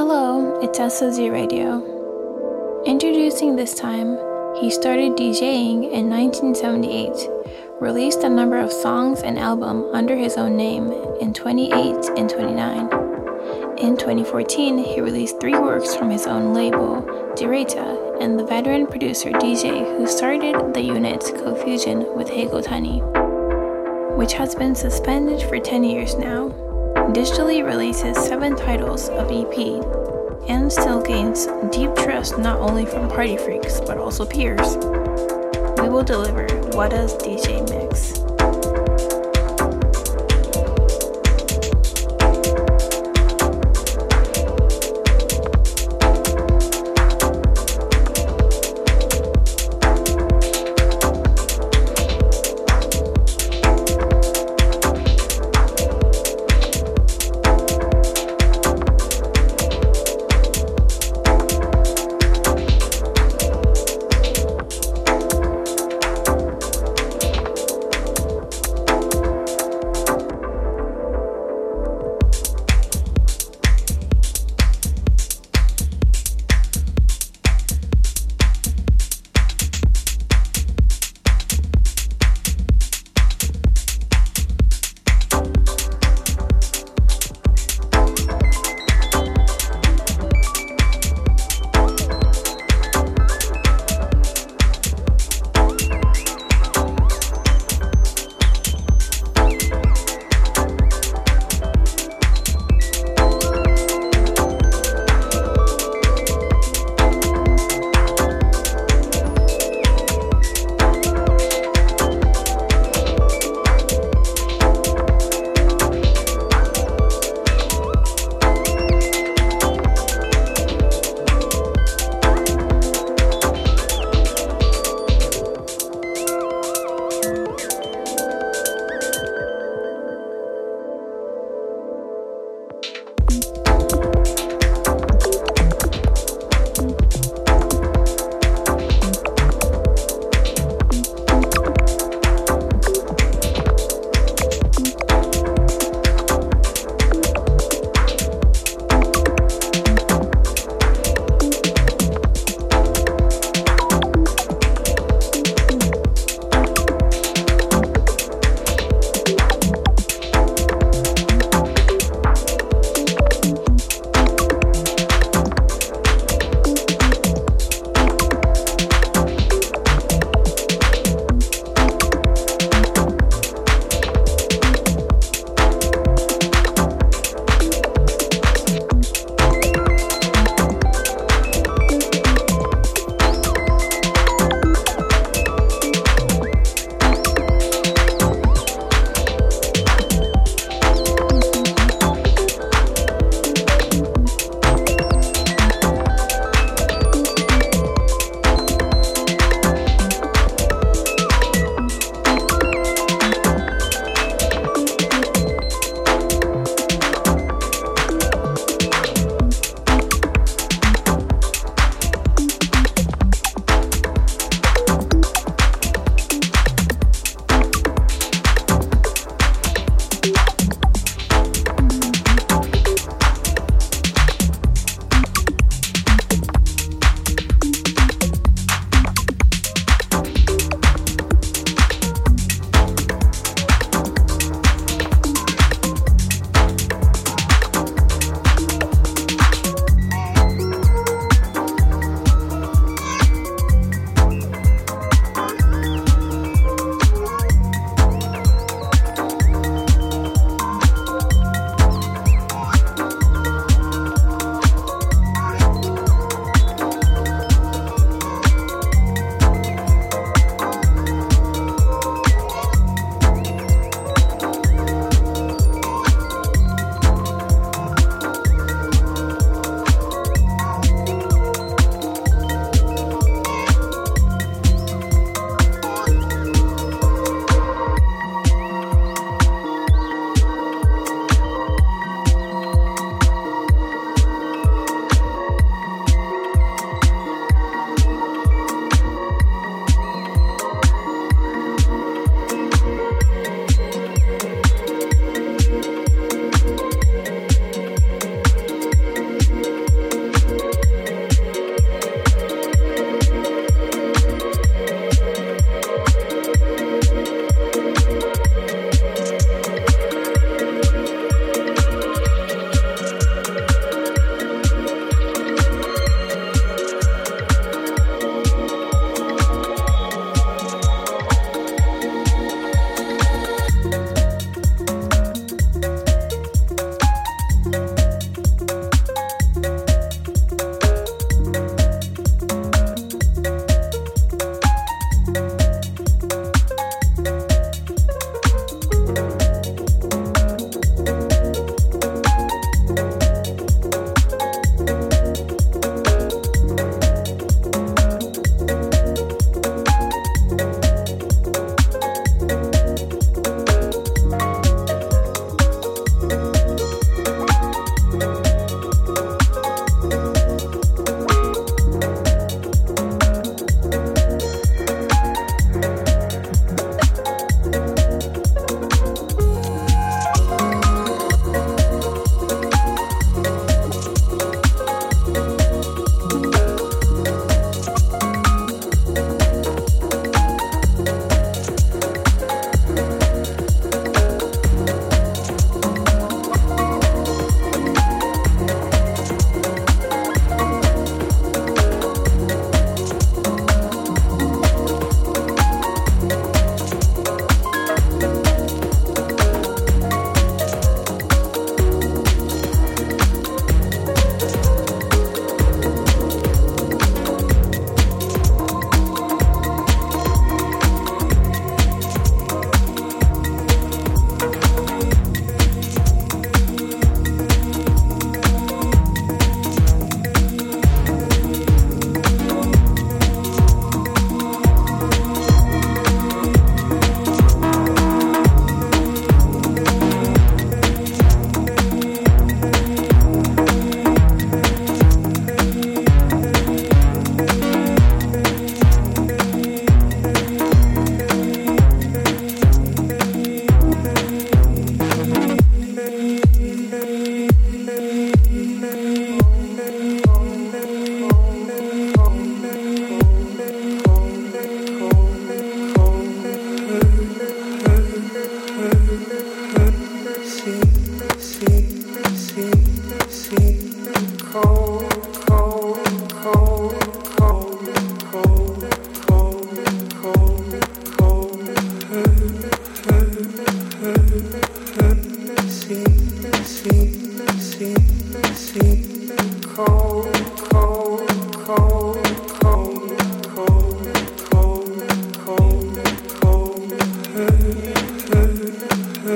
Hello, it's SOZ Radio. Introducing this time, he started DJing in 1978, released a number of songs and album under his own name in 28 and 29. In 2014, he released three works from his own label, Direta, and the veteran producer DJ who started the unit Co-Fusion with Heigo Tani, which has been suspended for 10 years now digitally releases seven titles of EP and still gains deep trust not only from party freaks but also peers. We will deliver Wada's DJ Mix.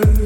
See,